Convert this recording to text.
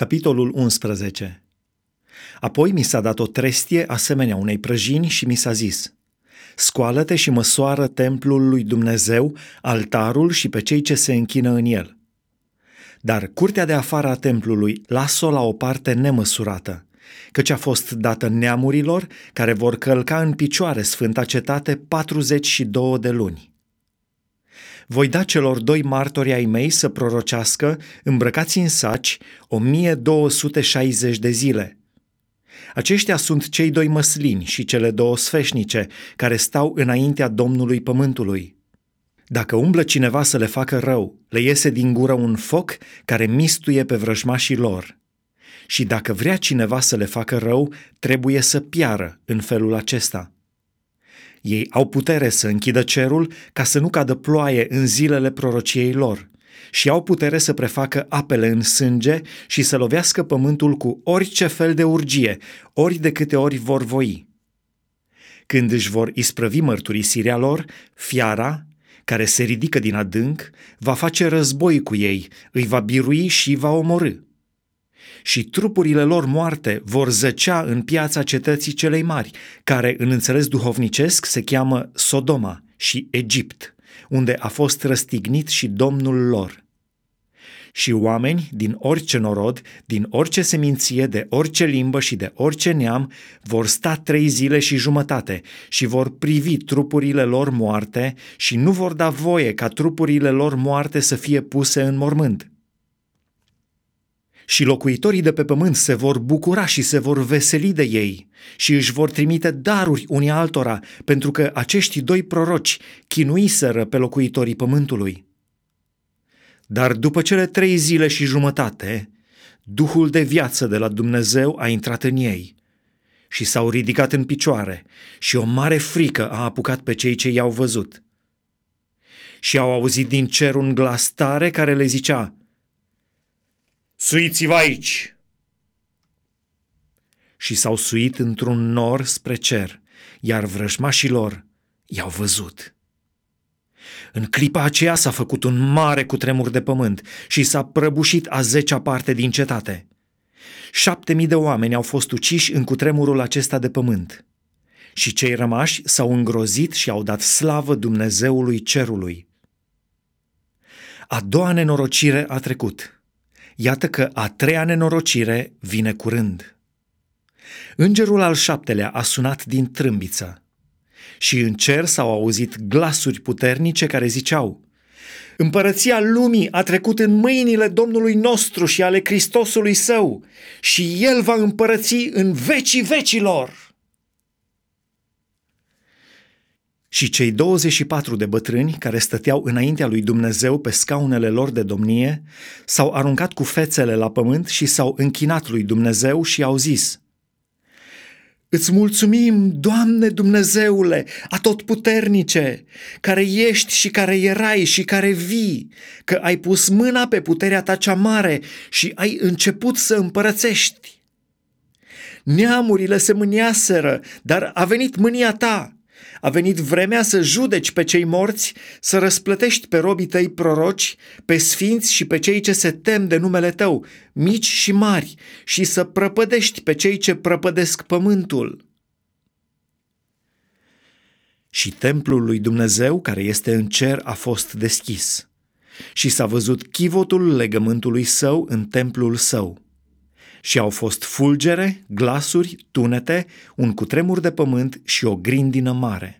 Capitolul 11 Apoi mi s-a dat o trestie asemenea unei prăjini și mi s-a zis, Scoală-te și măsoară templul lui Dumnezeu, altarul și pe cei ce se închină în el. Dar curtea de afară a templului las-o la o parte nemăsurată, căci a fost dată neamurilor care vor călca în picioare sfânta cetate 42 de luni voi da celor doi martori ai mei să prorocească, îmbrăcați în saci, 1260 de zile. Aceștia sunt cei doi măslini și cele două sfeșnice, care stau înaintea Domnului Pământului. Dacă umblă cineva să le facă rău, le iese din gură un foc care mistuie pe vrăjmașii lor. Și dacă vrea cineva să le facă rău, trebuie să piară în felul acesta. Ei au putere să închidă cerul ca să nu cadă ploaie în zilele prorociei lor și au putere să prefacă apele în sânge și să lovească pământul cu orice fel de urgie, ori de câte ori vor voi. Când își vor isprăvi mărturisirea lor, fiara, care se ridică din adânc, va face război cu ei, îi va birui și va omorâ și trupurile lor moarte vor zăcea în piața cetății celei mari, care în înțeles duhovnicesc se cheamă Sodoma și Egipt, unde a fost răstignit și Domnul lor. Și oameni din orice norod, din orice seminție, de orice limbă și de orice neam vor sta trei zile și jumătate și vor privi trupurile lor moarte și nu vor da voie ca trupurile lor moarte să fie puse în mormânt și locuitorii de pe pământ se vor bucura și se vor veseli de ei și își vor trimite daruri unii altora, pentru că acești doi proroci chinuiseră pe locuitorii pământului. Dar după cele trei zile și jumătate, Duhul de viață de la Dumnezeu a intrat în ei și s-au ridicat în picioare și o mare frică a apucat pe cei ce i-au văzut. Și au auzit din cer un glas tare care le zicea – Suiți-vă aici! Și s-au suit într-un nor spre cer, iar vrăjmașii lor i-au văzut. În clipa aceea s-a făcut un mare cutremur de pământ și s-a prăbușit a zecea parte din cetate. Șapte mii de oameni au fost uciși în cutremurul acesta de pământ. Și cei rămași s-au îngrozit și au dat slavă Dumnezeului cerului. A doua nenorocire a trecut – Iată că a treia nenorocire vine curând. Îngerul al șaptelea a sunat din trâmbiță și în cer s-au auzit glasuri puternice care ziceau Împărăția lumii a trecut în mâinile Domnului nostru și ale Hristosului său și El va împărăți în vecii vecilor. Și cei 24 de bătrâni care stăteau înaintea lui Dumnezeu pe scaunele lor de domnie s-au aruncat cu fețele la pământ și s-au închinat lui Dumnezeu și au zis Îți mulțumim, Doamne Dumnezeule, atotputernice, care ești și care erai și care vii, că ai pus mâna pe puterea ta cea mare și ai început să împărățești. Neamurile se mâniaseră, dar a venit mânia ta a venit vremea să judeci pe cei morți, să răsplătești pe robii tăi proroci, pe sfinți și pe cei ce se tem de numele tău, mici și mari, și să prăpădești pe cei ce prăpădesc pământul. Și templul lui Dumnezeu, care este în cer, a fost deschis. Și s-a văzut chivotul legământului său în templul său și au fost fulgere, glasuri, tunete, un cutremur de pământ și o grindină mare.